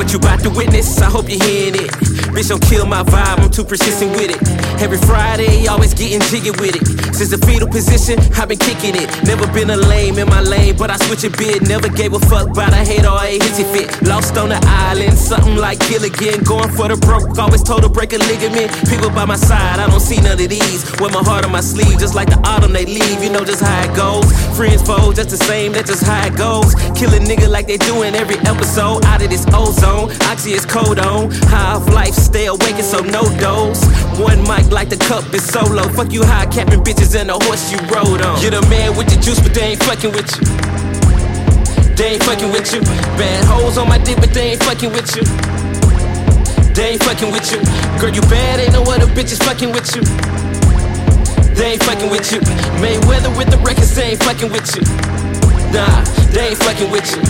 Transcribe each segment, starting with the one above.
What you about to witness? I hope you're hearing it. Bitch, don't kill my vibe, I'm too persistent with it. Every Friday, always getting jiggy with it. Since the fetal position, I've been kicking it. Never been a lame in my lane, but I switch a bit. Never gave a fuck about a hate or a hissy fit. Lost on the island, something like Gilligan. Going for the broke, always told to break a ligament. People by my side, I don't see none of these. With my heart on my sleeve, just like the autumn they leave. You know just how it goes. Friends, foes, just the same, that's just how it goes. Kill a nigga like they do in every episode. Out of this ozone, oxy is cold on. High life, stay awake so no dose. One mic like the cup is solo. Fuck you high capping bitches and the horse you rode on. You're the man with the juice, but they ain't fucking with you. They ain't fucking with you. Bad hoes on my dick, but they ain't fucking with you. They ain't fucking with you. Girl, you bad, ain't no other bitches fucking with you. They ain't fucking with you. Mayweather with the records, they ain't fucking with you. Nah, they ain't fucking with you.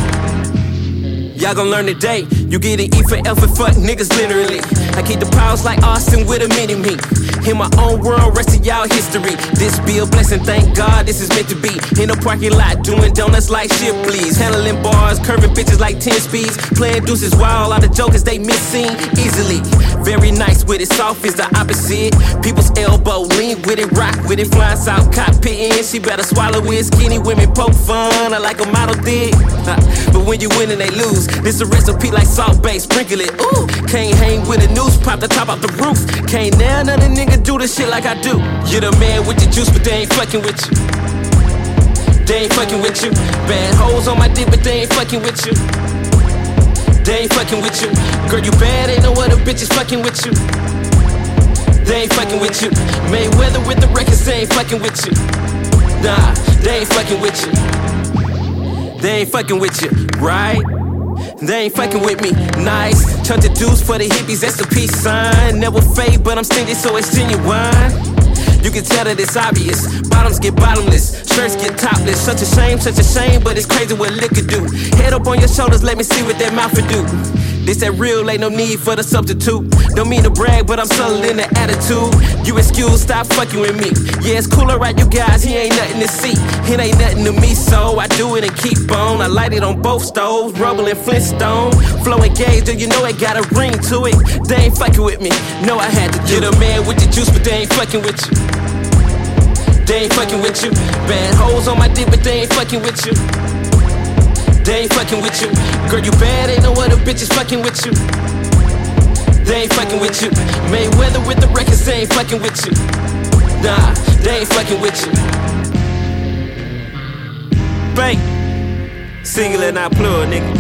Y'all gon' learn today. You get an E for L for fuck niggas literally. I keep the powers like Austin with a mini me. In my own world, rest of y'all history. This be a blessing, thank God this is meant to be. In a parking lot, doing donuts like shit, please. Handling bars, curving bitches like 10 speeds. Playing deuces while all the jokers they missing easily. Very nice with it, soft is the opposite. People's elbow, lean with it, rock with it, flying south cockpit in. She better swallow it. Skinny women poke fun, I like a model dick. But when you win and they lose, this a recipe like salt base, sprinkle it. Ooh, can't hang with a noose, pop the top off the roof. Can't now none of the nigga do the shit like I do. You're the man with the juice, but they ain't fucking with you. They ain't fucking with you. Bad hoes on my dick, but they ain't fucking with you. They ain't fucking with you. Girl, you bad, ain't no other bitches fucking with you. They ain't fucking with you. Mayweather with the records, they ain't fucking with you. Nah, they ain't fucking with you. They ain't fucking with you, right? They ain't fucking with me, nice. Turn the deuce for the hippies, that's the peace sign. Never fade, but I'm stingy, so it's genuine. You can tell that it's obvious. Bottoms get bottomless, shirts get topless. Such a shame, such a shame, but it's crazy what liquor do. Head up on your shoulders, let me see what that mouth will do. This that real, ain't no need for the substitute. Don't mean to brag, but I'm subtle in the attitude. You excuse, stop fucking with me. Yeah, it's cool, alright, you guys, he ain't nothing to see. It ain't nothing to me, so I do it and keep on. I light it on both stoves, rubble and flintstone. Flow engaged, and you know it got a ring to it. They ain't fucking with me, no, I had to get a man with the juice, but they ain't fucking with you. They ain't fucking with you. Bad hoes on my dick, but they ain't fucking with you. They ain't fucking with you. Girl, you bad, ain't no other bitches fucking with you. They ain't fucking with you. Mayweather with the records, they ain't fucking with you. Nah, they ain't fucking with you. Bang. Single and not plural, nigga.